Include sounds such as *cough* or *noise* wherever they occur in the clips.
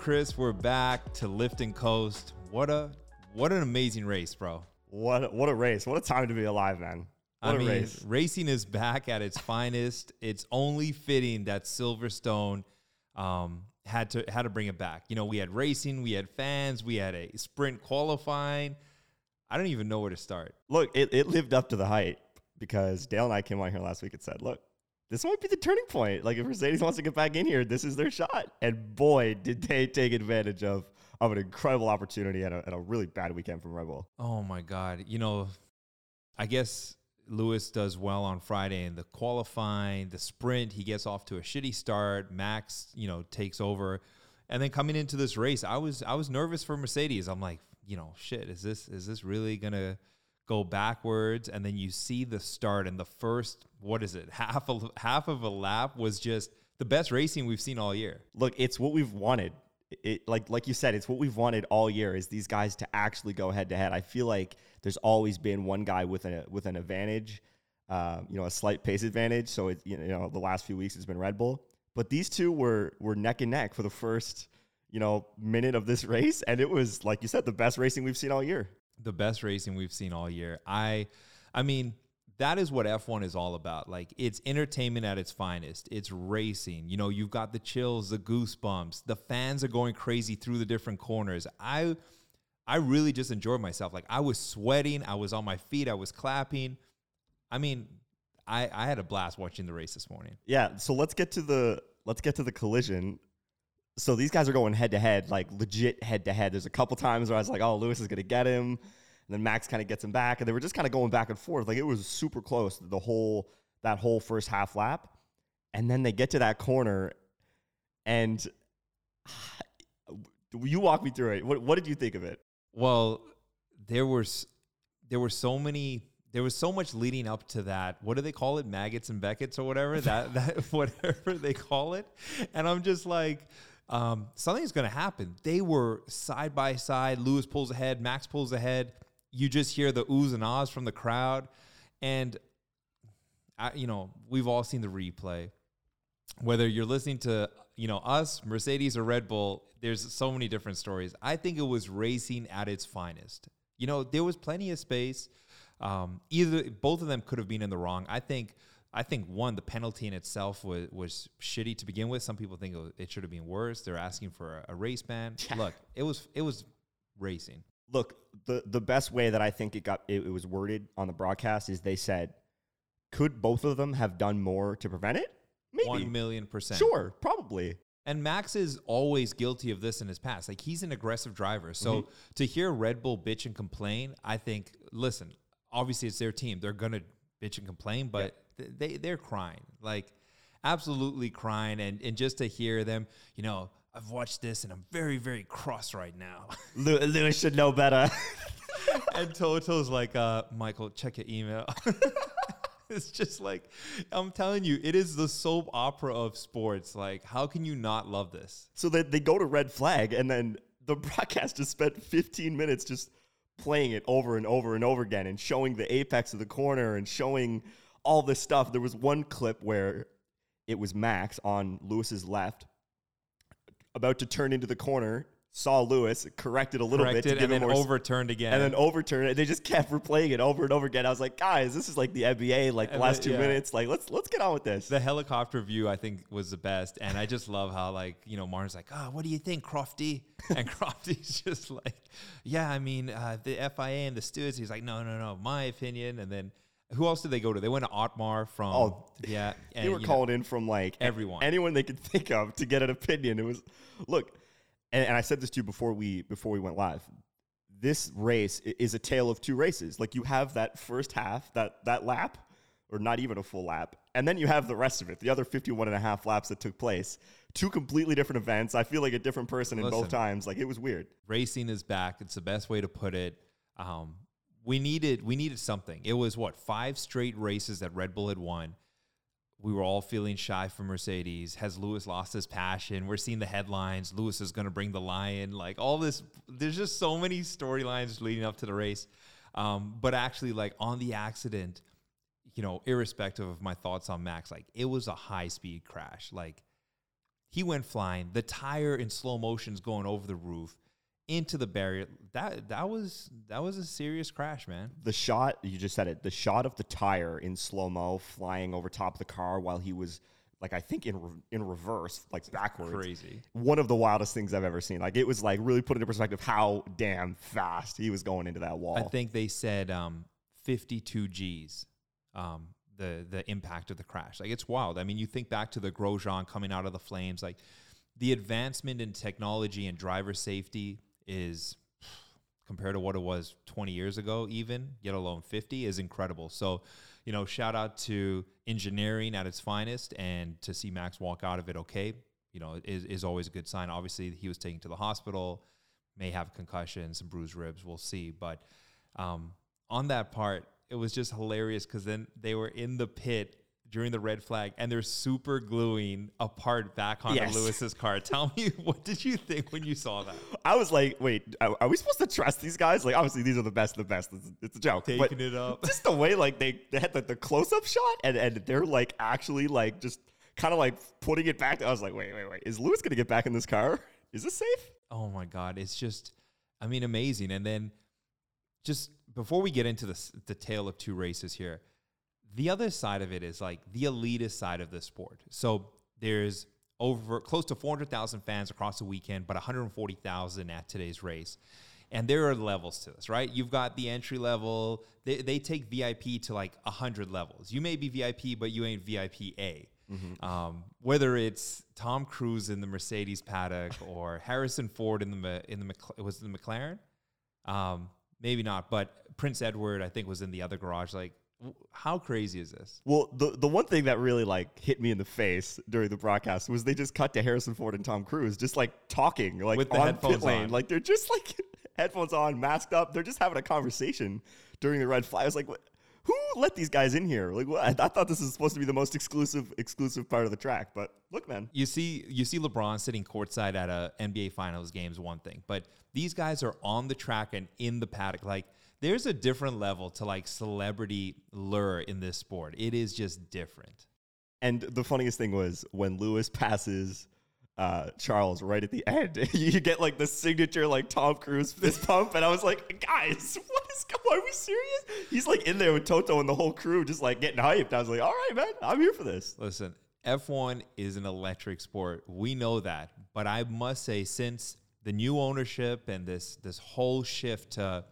Chris? We're back to Lift and Coast. What a what an amazing race, bro. What what a race! What a time to be alive, man. What I a mean, race! racing is back at its finest. It's only fitting that Silverstone um, had to had to bring it back. You know, we had racing, we had fans, we had a sprint qualifying. I don't even know where to start. Look, it, it lived up to the hype because Dale and I came on here last week and said, look, this might be the turning point. Like if Mercedes wants to get back in here, this is their shot. And boy, did they take advantage of of an incredible opportunity and a, and a really bad weekend from Red Bull. Oh my God. You know, I guess Lewis does well on Friday in the qualifying, the sprint. He gets off to a shitty start. Max, you know, takes over. And then coming into this race, I was I was nervous for Mercedes. I'm like, you know, shit, is this is this really gonna go backwards? And then you see the start and the first, what is it, *laughs* half a half of a lap was just the best racing we've seen all year. Look, it's what we've wanted. It like like you said, it's what we've wanted all year is these guys to actually go head to head. I feel like there's always been one guy with an with an advantage, uh, you know, a slight pace advantage. So it you know the last few weeks it's been Red Bull, but these two were were neck and neck for the first you know minute of this *laughs* race, and it was like you said the best racing we've seen all year. The best racing we've seen all year. I I mean, that is what F1 is all about. Like it's entertainment at its finest. It's racing. You know, you've got the chills, the goosebumps. The fans are going crazy through the different corners. I I really just enjoyed myself. Like I was sweating, I was on my feet, I was clapping. I mean, I I had a blast watching the race this morning. Yeah, so let's get to the let's get to the collision. So these guys are going head to head, like legit head to head. There's a couple times where I was like, "Oh, Lewis is gonna get him," and then Max kind of gets him back, and they were just kind of going back and forth. Like it was super close the whole that whole first half lap, and then they get to that corner, and *sighs* you walk me through it. What what did you think of it? Well, there was there were so many there was so much leading up to that. What do they call it? Maggotts and Becketts or whatever that that *laughs* whatever they call it. And I'm just like um, something's going to happen. They were side by side. Lewis pulls ahead, Max pulls ahead. You just hear the oohs and ahs from the crowd, and I, you know we've all seen the replay. Whether you're listening to you know us, Mercedes or Red Bull, there's so many different stories. I think it was racing at its finest. You know, there was plenty of space. Um, either both of them could have been in the wrong. I think. I think one, the penalty in itself was was shitty to begin with. Some people think it, was- it should have been worse. They're asking for a, a race ban. Look, it was it was racing. Look, the the best way that I think it got it, it was worded on the broadcast is they said, could both of them have done more to prevent it? Maybe. One million percent. Sure, probably. And Max is always guilty of this in his past. Like he's an aggressive driver. So Mm-hmm. to hear Red Bull bitch and complain, I think, listen, obviously it's their team. They're gonna bitch and complain, but th- they they're crying. Like absolutely crying. And and just to hear them, you know, I've watched this and I'm very, very cross right now. *laughs* Lew- Lewis should know better. *laughs* and Toto's like, uh, Michael, check your email. *laughs* it's just like, I'm telling you, it is the soap opera of sports. Like, how can you not love this? so they, they go to red flag, and then the broadcast just spent 15 minutes just playing it over and over and over again and showing the apex of the corner and showing all this stuff. There was one clip where it was Max on Lewis's left, about to turn into the corner, saw Lewis, corrected a little bit to Corrected give and him then more overturned again. and then overturned it. They just kept replaying it over and over again. I was like, guys, this is like the NBA, like the last two yeah. minutes. Like, let's let's get on with this. the helicopter view, I think, was the best. And I just love how, like, you know, Martin's like, oh, what do you think, Crofty? *laughs* And Crofty's just like, yeah, I mean, uh, the FIA and the stewards. He's like, no, no, no, my opinion. And then who else did they go to? They went to Otmar from, Oh, yeah. they were called know, in from like everyone. anyone they could *laughs* think of to get an opinion. It was look, and, and I said this to you before we before we went live. This race is a tale of two races. Like you have that first half, that that lap, or not even a full lap, and then you have the rest of it, the other 51 and a half laps that took place. Two completely different events. I feel like a different person in both times. Like it was weird. racing is back. It's the best way to put it. Um, we needed we needed something. It was what five straight races that Red Bull had won. We were all feeling shy for Mercedes. Has Lewis lost his passion? We're seeing the headlines. Lewis is going to bring the lion. Like all this, there's just so many storylines leading up to the race. Um, but actually, like on the accident, you know, irrespective of my thoughts on Max, like it was a high speed crash. Like He went flying. The tire in slow motion's going over the roof into the barrier. That that was that was a serious crash, man. The shot you just said it. The shot of the tire in slow mo flying over top of the car while he was like I think in re- in reverse, like backwards. Crazy. One of the wildest things I've ever seen. Like it was like really put into perspective how damn fast he was going into that wall. I think they said um, 52 G's. Um, the the impact of the crash, like it's wild. I mean, you think back to the Grosjean coming out of the flames, like the advancement in technology and driver safety is compared to what it was 20 years ago, even, yet alone 50, is incredible. So, you know, shout out to engineering at its finest and to see Max walk out of it okay, you know, is, is always a good sign. Obviously, he was taken to the hospital, may have concussion, some bruised ribs, we'll see. But um, on that part, it was just hilarious because then they were in the pit during the red flag and they're super gluing a part back onto Yes. Lewis's car. *laughs* Tell me, what did you think when you saw that? I was like, wait, are we supposed to trust these guys? Like, obviously, these are the best of the best. It's, it's a joke. but Taking it up. just the way, like, they, they had the, the close up shot and, and they're like actually, like, just kind of like putting it back. I was like, wait, wait, wait. Is Lewis going to get back in this car? Is this safe? Oh my God. It's just, I mean, amazing. And then just before we get into this, the tale of two races here, the other side of it is like the elitist side of the sport. So there's over close to 400,000 fans across the weekend, but 140,000 at today's race. And there are levels to this, right? You've got the entry level. They, they take VIP to like 100 levels. You may be VIP, but you ain't VIP A. Um, whether it's Tom Cruise in the Mercedes paddock *laughs* or Harrison Ford in the in the Mc- was the McLaren, um, maybe not, but Prince Edward I think was in the other garage. Like, how crazy is this? Well, the the one thing that really like hit me in the face during the broadcast was they just cut to Harrison Ford and Tom Cruise just like talking like With the on headphones pit lane, on. like they're just like *laughs* headphones on, masked up. They're just having a conversation during the red flag. I was like, what? Who let these guys in here? Like, what? I thought this was supposed to be the most exclusive exclusive part of the track, but look, man. You see, you see LeBron sitting courtside at a NBA Finals game is one thing, but these guys are on the track and in the paddock. Like, there's a different level to like celebrity lure in this sport. It is just different. And the funniest thing was when Lewis passes uh, Charles right at the end, *laughs* you get like the signature like Tom Cruise fist *laughs* pump, and I was like, guys, what is going? Are we serious? He's like in there with Toto and the whole crew, just like getting hyped. I was like, all right, man, I'm here for this. Listen, F1 is an electric sport. We know that. But I must say, since the new ownership and this this whole shift to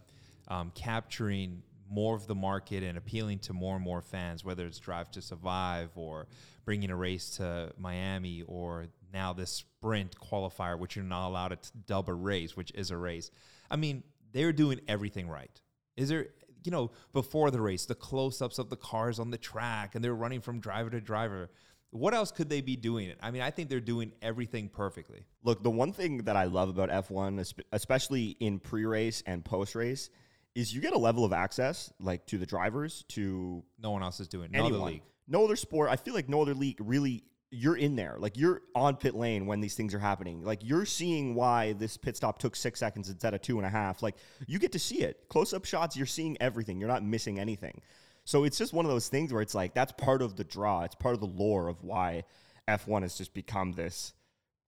um, capturing more of the market and appealing to more and more fans, whether it's Drive to Survive or bringing a race to Miami or now this sprint qualifier, which you're not allowed to dub a race, which is a race. I mean, they're doing everything right. Is there, you know, before the race, the close ups of the cars on the track and they're running from driver to driver. What else could they be doing? I mean, I think they're doing everything perfectly. Look, the one thing that I love about F1, especially in pre-race and post-race, is you get a level of access like to the drivers, to No one else is doing. No other anyone. league. No other sport. I feel like no other league really. You're in there, like you're on pit lane when these things are happening. Like you're seeing why this pit stop took six seconds instead of two and a half. Like you get to see it. Close up shots. You're seeing everything. You're not missing anything. So it's just one of those things where it's like that's part of the draw. It's part of the lore of why F1 has just become this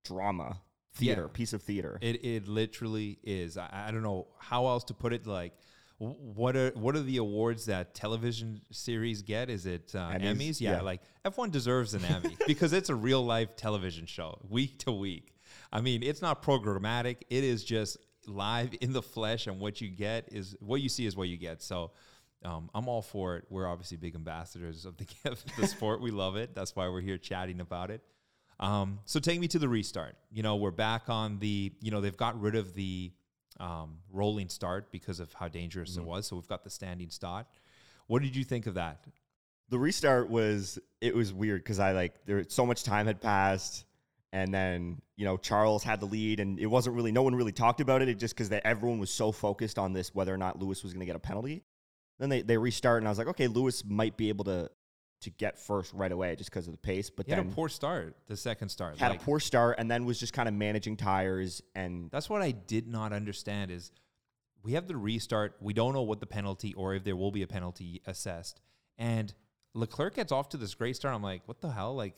drama theater, Yeah. piece of theater. It it literally is. I, I don't know how else to put it. Like, what are what are the awards that television series get? Is it uh, Emmys? Emmys? Yeah, Yeah. like F1 deserves an Emmy *laughs* because it's a real life television show, week to week. I mean, it's not programmatic. It is just live in the flesh, and what you get is what you see is what you get. So. Um, I'm all for it. We're obviously big ambassadors of the, *laughs* of the sport. We love it. That's why we're here chatting about it. Um, so take me to the restart. You know, we're back on the, you know, they've got rid of the um, rolling start because of how dangerous it was. So we've got the standing start. What did you think of that? the restart was it was weird because I like there so much time had passed, and then you know Charles had the lead, and it wasn't really no one really talked about it. It just because everyone was so focused on this whether or not Lewis was going to get a penalty. Then they they restart, and I was like, okay, Lewis might be able to to get first right away just because of the pace, but He had a poor start, the second start. had Like, a poor start, and then was just kind of managing tires and That's what I did not understand is we have the restart. We don't know what the penalty or if there will be a penalty assessed. And Leclerc gets off to this great start. I'm like, what the hell? Like,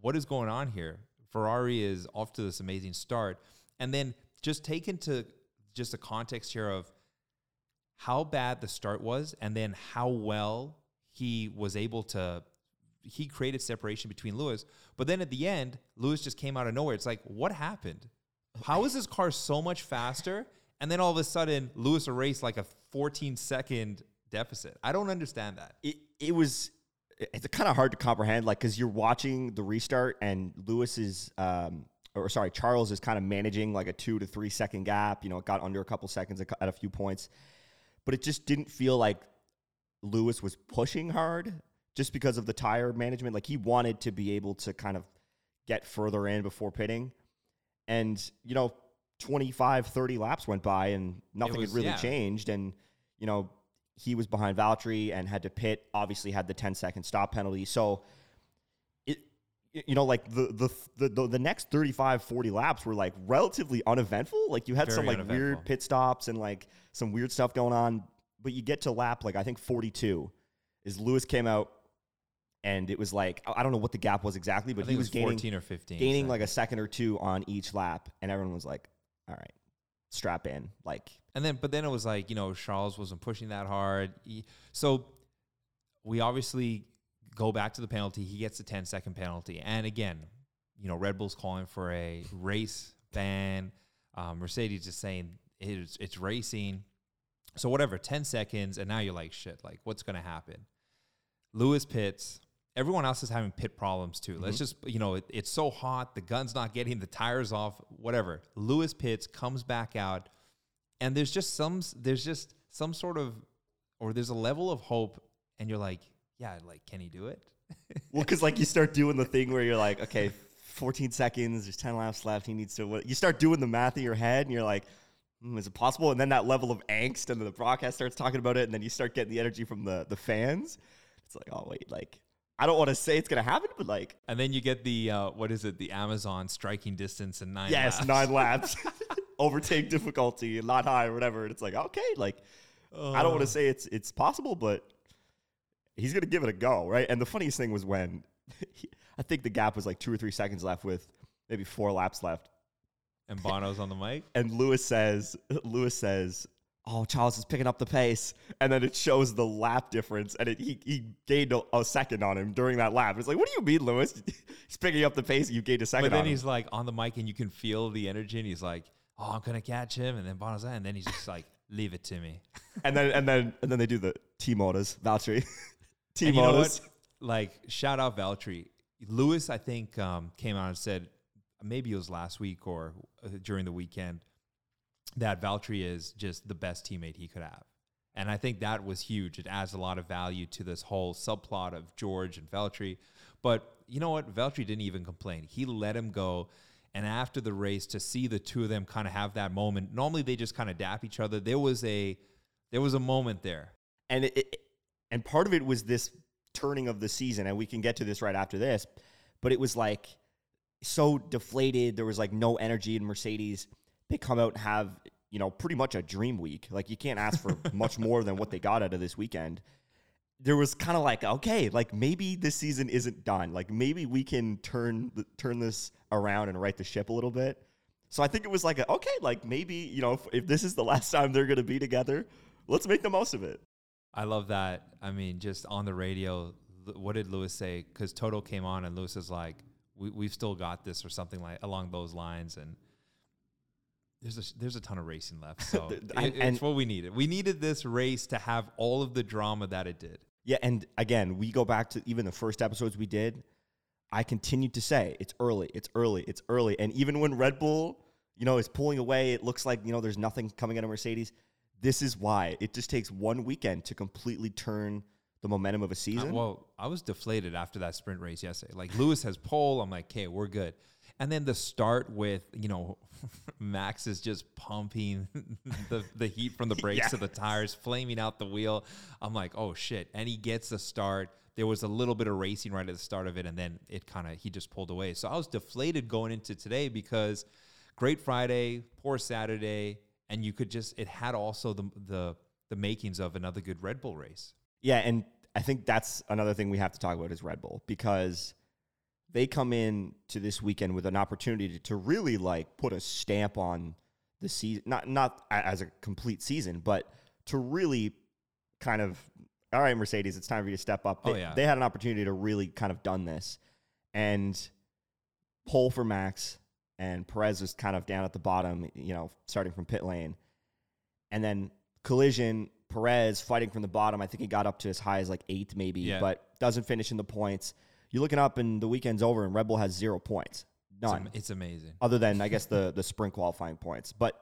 what is going on here? Ferrari is off to this amazing start. And then just take into just the context here of how bad the start was and then how well he was able to he created separation between Lewis. But then at the end, Lewis just came out of nowhere. It's like, what happened? How is this car so much faster? And then all of a sudden, Lewis erased like a 14 second deficit. I don't understand that. It it was it's kind of hard to comprehend, like because you're watching the restart and Lewis is, um, or sorry, Charles is kind of managing like a two to three second gap. You know, it got under a couple seconds at a few points, but it just didn't feel like Lewis was pushing hard just because of the tire management. Like he wanted to be able to kind of get further in before pitting. And, you know, 25, 30 laps went by and nothing was- had really yeah. changed. And, you know, he was behind Valtteri and had to pit, obviously had the 10 second stop penalty. So, it, you know, like the, the, the, the, next 35, 40 laps were like relatively uneventful. Like you had some like weird pit stops and like some weird stuff going on. But you get to lap, like I think 42 is Lewis came out and it was like, I don't know what the gap was exactly, but he was, was gaining, 14 or 15. gaining so- like a second or two on each lap. And everyone was like, all right, strap in. Like, And then, but then it was like, you know, Charles wasn't pushing that hard. He- so we obviously go back to the penalty. He gets a 10 second penalty. And again, you know, Red Bull's calling for a race ban. Um, Mercedes is saying it's, it's racing. So whatever, 10 seconds. And now you're like, shit, like what's going to happen? Lewis pits. Everyone else is having pit problems too. Let's mm-hmm. just, you know, it, it's so hot. The gun's not getting the tires off, whatever. Lewis pits, comes back out and there's just some there's just some sort of or there's a level of hope and you're like yeah like can he do it well, because like you start doing the thing where you're like, okay, 14 seconds, there's 10 laps left. He needs to. You start doing the math in your head, and you're like, hmm, is it possible? And then that level of angst, and then the broadcast starts talking about it, and then you start getting the energy from the the fans. It's like, oh wait, like I don't want to say it's gonna happen, but like, and then you get the uh, what is it the amazon striking distance in nine yes, laps. nine *laughs* laps, *laughs* overtake difficulty, not high or whatever. And it's like, okay, like I don't want to say it's it's possible, but he's gonna give it a go, right? And the funniest thing was when *laughs* I think the gap was like two or three seconds left with maybe four laps left, and Bono's on the mic and Lewis says, Lewis says, "Oh, Charles is picking up the pace," and then it shows the lap difference, and it, he he gained a, a second on him during that lap. It's like, what do you mean, Lewis? *laughs* he's picking up the pace, you gained a second. but then he's like on the mic and you can feel the energy and he's like oh i'm gonna catch him and then Bono's and then he's just like leave it to me *laughs* and then and then and then they do the team orders, Valtteri, *laughs* T And you know? Like, shout out Valtteri. Lewis, I think, um, came out and said, maybe it was last week or uh, during the weekend, that Valtteri is just the best teammate he could have. And I think that was huge. It adds a lot of value to this whole subplot of George and Valtteri. But you know what? Valtteri didn't even complain. He let him go. And after the race, to see the two of them kind of have that moment, normally they just kind of dap each other. There was a there was a moment there. and it, it- and part of it was this turning of the season, and we can get to this right after this. But it was like so deflated. There was like no energy in Mercedes. They come out and have you know pretty much a dream week. Like you can't ask for *laughs* much more than what they got out of this weekend. There was kind of like okay, like maybe this season isn't done. Like maybe we can turn turn this around and right the ship a little bit. So I think it was like a, okay, like maybe you know if, if this is the *laughs* last time they're going to be together, let's make the most of it. I love that. I mean, just on the radio, what did Lewis say? Because Toto came on and Lewis is like, we, "We've still got this" or something like along those lines. And there's a there's a ton of racing left, so *laughs* The- it- it's and- what we needed. We needed this race to have all of the drama that it did. Yeah, and again, we go back to even the first episodes we did. I continued to say it's early, it's early, it's early, and even when Red Bull, you know, is pulling away, it looks like you know there's nothing coming out of Mercedes. This is why it just takes one weekend to completely turn the momentum of a Uh, season. well, I was deflated after that sprint race yesterday. Like Lewis has pole, I'm like, okay, we're good. And then the start with you know, *laughs* Max is just pumping *laughs* the the heat from the brakes Yeah. to the tires, flaming out the wheel. I'm like, oh shit! And he gets the start. There was a little bit of racing right at the start of it, and then it kind of he just pulled away. So I was deflated going into today because great Friday, poor Saturday, and you could just it had also the the the makings of another good Red Bull race. Yeah, and I think that's another thing we have to talk about is Red Bull because they come in to this weekend with an opportunity to, to really like put a stamp on the season, not not as a complete season, but to really kind of all right, Mercedes, it's time for you to step up. Oh, they, Oh, yeah. they had an opportunity to really kind of done this, and pole for Max and Perez was kind of down at the bottom, you know, starting from pit lane, and then collision. Perez fighting from the bottom. I think he got up to as high as like eighth, maybe, Yeah. but doesn't finish in the points. You're looking up, and the weekend's over, and Red Bull has zero points, none, it's amazing. other than I guess the the sprint qualifying points. But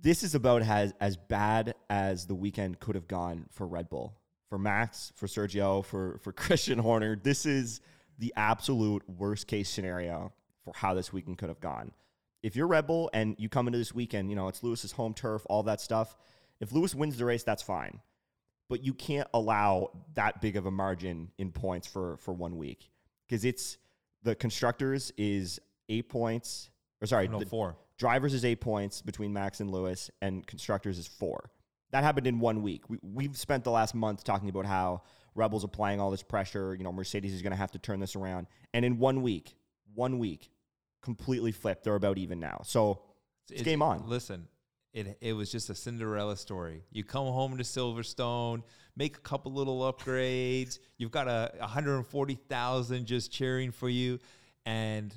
this is about as as bad as the weekend could have gone for Red Bull, for Max, for Sergio, for for *laughs* Christian Horner. This is the absolute worst case scenario for how this weekend could have gone. If you're Red Bull and you come into this weekend, you know it's Lewis's home turf, all that stuff. If Lewis wins the race, that's fine, but you can't allow that big of a margin in points for for one week because it's the constructors is eight points. Or sorry, No, the- four. Drivers is eight points between Max and Lewis, and constructors is four. That happened in one week. We, we've spent the last month talking about how Red Bull's applying all this pressure. You know, Mercedes is going to have to turn this around. And in one week, one week, completely flipped. They're about even now. So it's game on. Listen, it it was just a Cinderella story. You come home to Silverstone, make a couple little upgrades. *laughs* You've got a 140,000 just cheering for you, and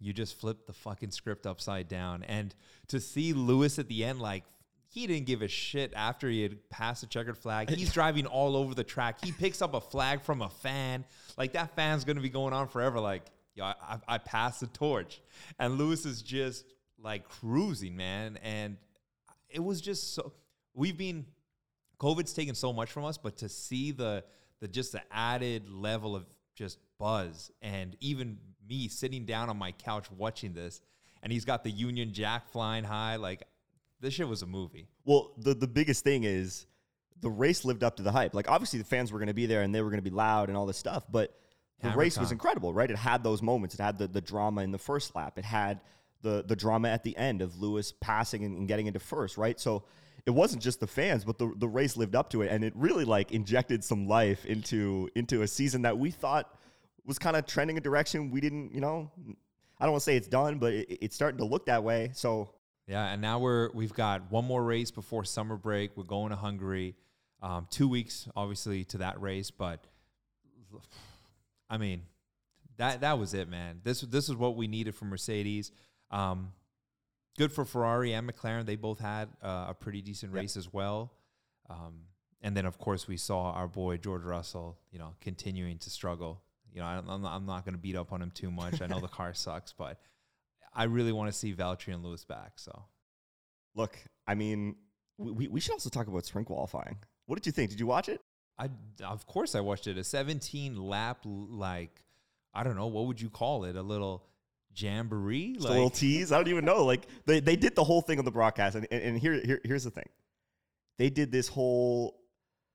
you just flip the fucking script upside down. And to see Lewis at the end, like he didn't give a shit after he had passed the checkered flag. He's *laughs* driving all over the track. He picks up a flag from a fan. Like that fan's gonna be going on forever. Like, yo, I, I, I passed the torch. And Lewis is just like cruising, man. And it was just so we've been COVID's taken so much from us, but to see the the just the added level of just buzz and even me sitting down on my couch watching this and he's got the Union Jack flying high, like this shit was a movie. Well, the the biggest thing is the race lived up to the hype. Like obviously the fans were going to be there and they were going to be loud and all this stuff, but the Hammer race was incredible, right? It had those moments. It had the, the drama in the first lap. It had the the drama at the end of Lewis passing and, and getting into first, right? So it wasn't just the fans, but the the race lived up to it, and it really like injected some life into into a season that we thought was kind of trending a direction we didn't, you know. I don't want to say it's done, but it, it's starting to look that way. So Yeah, and now we're we've got one more race before summer break. We're going to Hungary. Um, two weeks, obviously, to that race, but I mean, that that was it, man. This this is what we needed from Mercedes. Um, good for Ferrari and McLaren. They both had uh, a pretty decent Yep. race as well. Um, and then, of course, we saw our boy George Russell, you know, continuing to struggle. You know, I, I'm not, I'm not going to beat up on him too much. I know the car *laughs* sucks, but I really want to see Valtteri and Lewis back. So. Look, I mean, we, we- we should also talk about sprint qualifying. What did you think? Did you watch it? I of course I watched it. A 17 lap like I don't know what would you call it? A little jamboree, Just a little tease? I don't even know. Like they, they did the whole thing on the broadcast, and, and, and here, here here's the thing. They did this whole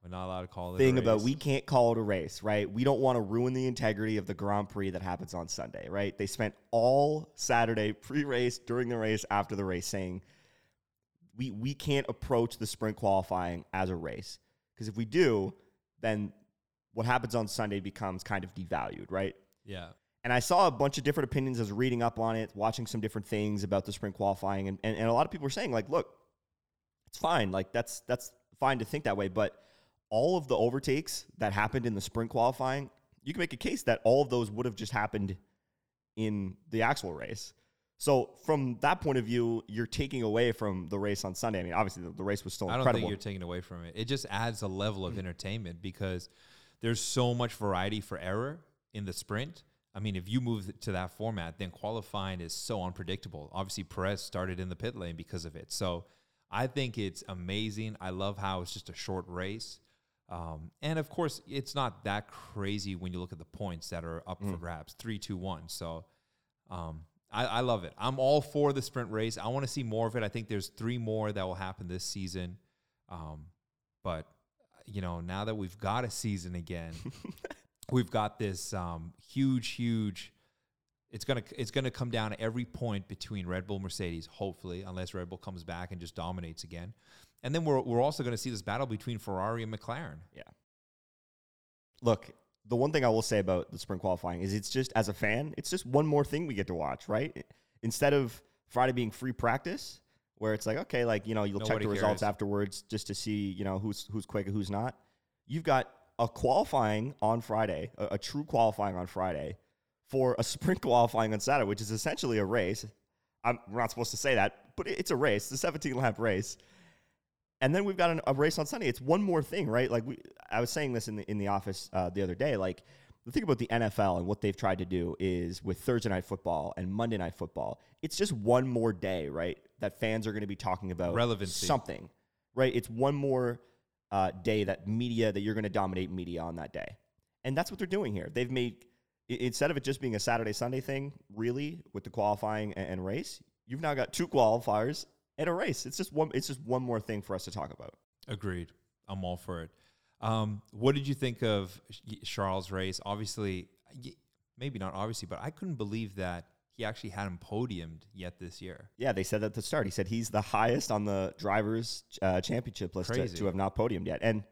we're not allowed to call it thing about we can't call it a race, right? We don't want to ruin the integrity of the Grand Prix that happens on Sunday, right? They spent all Saturday pre-race, during the race, after the race saying we we can't approach the sprint qualifying as a race because if we do, then what happens on Sunday becomes kind of devalued, right? yeah. And I saw a bunch of different opinions as reading up on it, watching some different things about the sprint qualifying, and, and, and a lot of people were saying, like, look, it's fine. Like that's that's fine to think that way. But all of the overtakes that happened in the sprint qualifying, you can make a case that all of those would have just happened in the actual race. So from that point of view, you're taking away from the race on Sunday. I mean, obviously the, the race was still I don't incredible. think you're taking away from it. It just adds a level of *clears throat* entertainment because there's so much variety for error in the sprint. I mean, if you move to that format, then qualifying is so unpredictable. Obviously, Perez started in the pit lane because of it. So I think it's amazing. I love how it's just a short race. Um, and of course, it's not that crazy when you look at the points that are up for grabs three, two, one. So um, I, I love it. I'm all for the sprint race. I want to see more of it. I think there's three more that will happen this season. Um, but you know, now that we've got a season again, *laughs* we've got this um, huge, huge. It's gonna it's gonna come down to every point between Red Bull, Mercedes. Hopefully, unless Red Bull comes back and just dominates again, and then we're we're also gonna see this battle between Ferrari and McLaren. Yeah. Look, the one thing I will say about the sprint qualifying is it's just as a fan, it's just one more thing we get to watch, right? Instead of Friday being free practice, where it's like okay, like you know you'll check Nobody the results cares. afterwards just to see you know who's who's quick and who's not. You've got a qualifying on Friday, a, a true qualifying on Friday, for a sprint *laughs* qualifying on Saturday, which is essentially a race. I'm, we're not supposed to say that, but it- it's a race. the 17 lap race. And then we've got an, a race on Sunday. It's one more thing, right? Like we, I was saying this in the in the office uh, the other day. Like the thing about the NFL and what they've tried to do is with Thursday night football and Monday night football, it's just one more day, right? That fans are going to be talking about Relevancy. something, right? It's one more uh, day that media that you're going to dominate media on that day, and that's what they're doing here. They've made instead of it just being a Saturday Sunday thing, really with the qualifying and, and race, you've now got two qualifiers and a race. It's just one. It's just one more thing for us to talk about. Agreed. I'm all for it. Um, what did you think of Charles' race? Obviously, maybe not obviously, but I couldn't believe that he actually hadn't podiumed yet this year. Yeah, they said that at the start. He said he's the highest on the drivers' uh, championship list to, to have not podiumed yet, and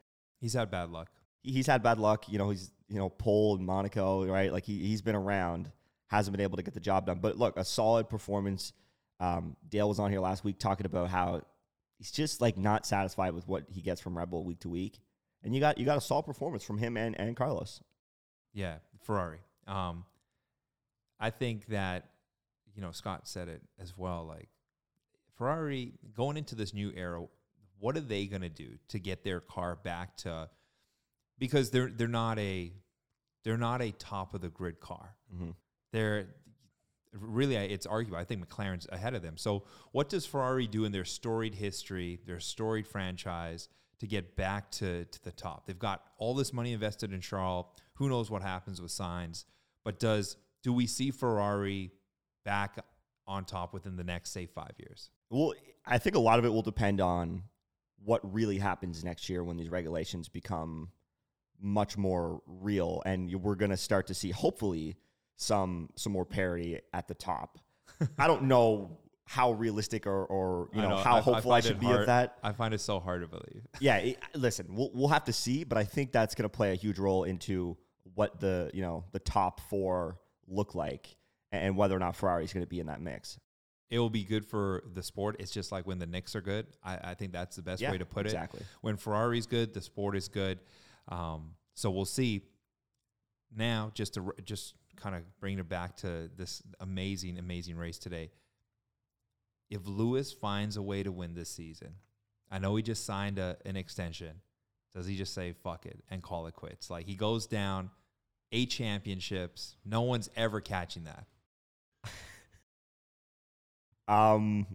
He's had bad luck. he's had bad luck. You know, he's you know pole in Monaco, right? Like he he's been around, hasn't been able to get the job done. But look, a solid performance. Um, Dale was on here last week talking about how he's just like not satisfied with what he gets from Red Bull week to week, and you got you got a solid performance from him and and Carlos. Yeah, Ferrari. Um, I think that you know Scott said it as well. Like Ferrari going into this new era, what are they going to do to get their car back to? Because they're they're not a they're not a top of the grid car. Mm-hmm. They're really it's arguable. I think McLaren's ahead of them. So what does Ferrari do in their storied history, their storied franchise? To get back to, to the top, they've got all this money invested in Charles. Who knows what happens with signs? But does do we see Ferrari back on top within the next say five years? Well, I think a lot of it will depend on what really happens next year when these regulations become much more real, and we're going to start to see hopefully some some more parity at the top. *laughs* I don't know how realistic or, or you know, know, how I- I hopeful I, find should be hard- of that. I find it so hard to believe. *laughs* Yeah, it, listen, we'll we'll have to see, but I think that's going to play a huge role into what the you know the top four look like, and whether or not Ferrari is going to be in that mix. It will be good for the sport. It's just like when the Knicks are good. I, I think that's the best Yeah, way to put it. exactly. when Ferrari's good, the sport is good. Um, so we'll see. Now, just to just kind of bring it back to this amazing, amazing race today. If Lewis finds a way to win this season, I know he just signed a, an extension. Does he just say fuck it and call it quits? Like he goes down eight championships. No one's ever catching that. Um,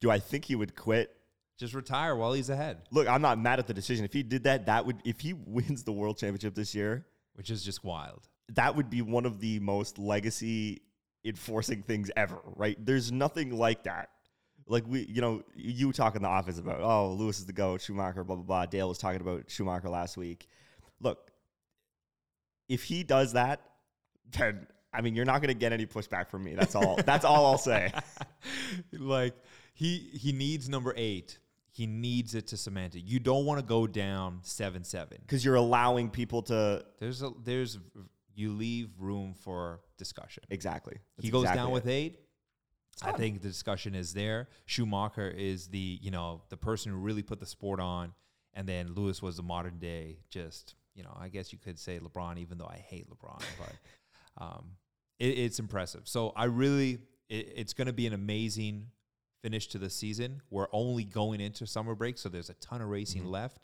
do I think he would quit? Just retire while he's ahead, Look, I'm not mad at the decision. If he did that, that would if he *laughs* wins the world championship this year, which is just wild. that would be one of the most legacy enforcing things ever, right? There's nothing like that. Like we, you know, you talk in the office about, oh, Lewis is the goat, Schumacher, blah blah blah. Dale was talking about Schumacher last week. Look, if he does that, then I mean, you're not going to get any pushback from me. That's all. That's all I'll say. *laughs* like he he needs number eight. He needs it to cement it. You don't want to go down seven seven. Because you're allowing people to There's a there's you leave room for discussion. exactly. he goes exactly down it. with eight. I think the discussion is there. Schumacher is the you know the person who really put the sport on, and then Lewis was the modern day. Just you know, I guess you could say LeBron, even though I hate LeBron, but um, it, it's impressive. So I really, it, it's going to be an amazing finish to the season. We're only going into summer break, so there's a ton of racing Mm-hmm. left.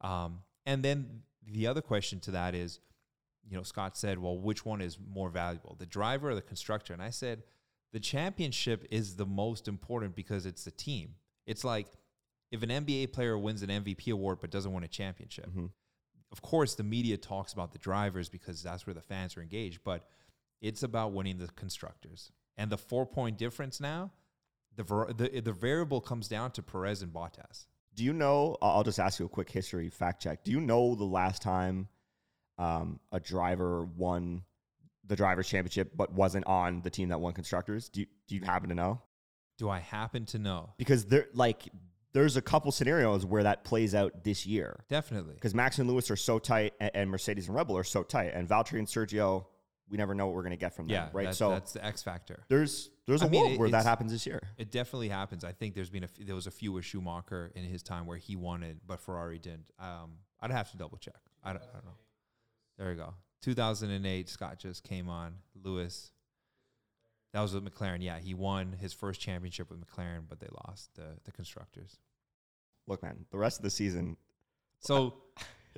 Um, and then the other question to that is, you know, Scott said, well, which one is more valuable, the driver or the constructor? And I said, the championship is the most important because it's the team. It's like if an NBA player wins an MVP award but doesn't win a championship. Mhm. Of course, the media talks about the drivers because that's where the fans are engaged, but it's about winning the constructors. And the four point difference now, the, the the variable comes down to Perez and Bottas. Do you know? I'll I'll just ask you a quick history fact check. Do you know the last time um, a driver won the drivers' championship but wasn't on the team that won constructors? Do you, do you happen to know? Do I happen to know? Because they're like, there's a couple scenarios where that plays out this year Definitely. because Max and Lewis are so tight, and, and Mercedes and Red Bull are so tight, and Valtteri and Sergio, we never know what we're going to get from them, Yeah. right? that- so that's the X factor. there's there's a I mean, world it- where that happens this year. It definitely happens. I think there's been a there was a few with Schumacher in his time where he wanted, but Ferrari didn't. Um, I'd have to double check. I don't, I don't know. There you go. 2008, Scott just came on. Lewis. That was with McLaren. Yeah, he won his first championship with McLaren, but they lost the the constructors. Look, man, the rest of the season, So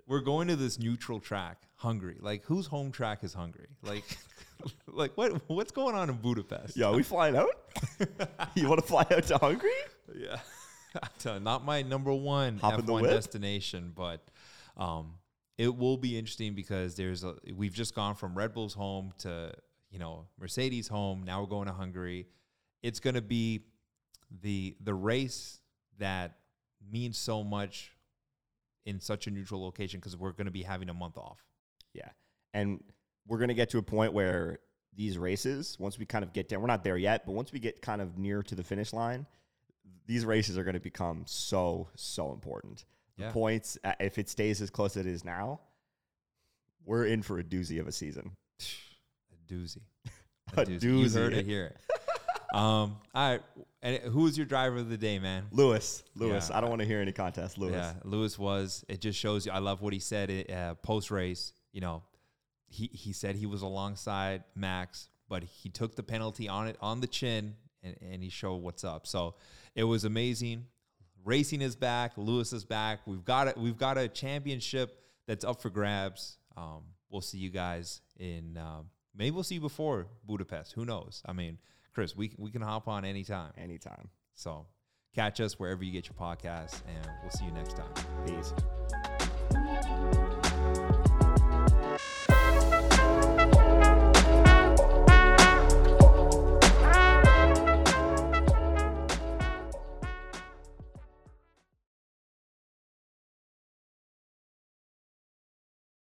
we're going to this neutral track, Hungary. Like whose home track is Hungary? Like, *laughs* like what what's going on in Budapest? yo, we flying out? *laughs* you want to fly out to Hungary? Yeah. *laughs* Not my number one Hop F1 whip? destination, but um, it will be interesting because there's a we've just gone from Red Bull's home to you know Mercedes home. Now we're going to Hungary. It's going to be the the race that means so much in such a neutral location because we're going to be having a month off. Yeah. And we're going to get to a point where these races, once we kind of get down, we're not there yet, but once we get kind of near to the finish line, these races are going to become so, so important. The Yeah. points, uh, if it stays as close as it is now, we're in for a doozy of a season. *laughs* *laughs* A doozy. A You heard doozy. it here. *laughs* um, all right. And who is your driver of the day, man? Lewis, Lewis, Yeah. I don't want to hear any contest. Lewis. Yeah, Lewis was. It just shows you. I love what he said uh, post race. You know, he he said he was alongside Max, but he took the penalty on it on the chin, and, and he showed what's up. So it was amazing. Racing is back. Lewis is back. We've got it. We've got a championship that's up for grabs. Um, we'll see you guys in. Um, maybe we'll see you before Budapest. Who knows? I mean, Chris, we we can hop on anytime. Anytime. So catch us wherever you get your podcasts, and we'll see you next time. Peace.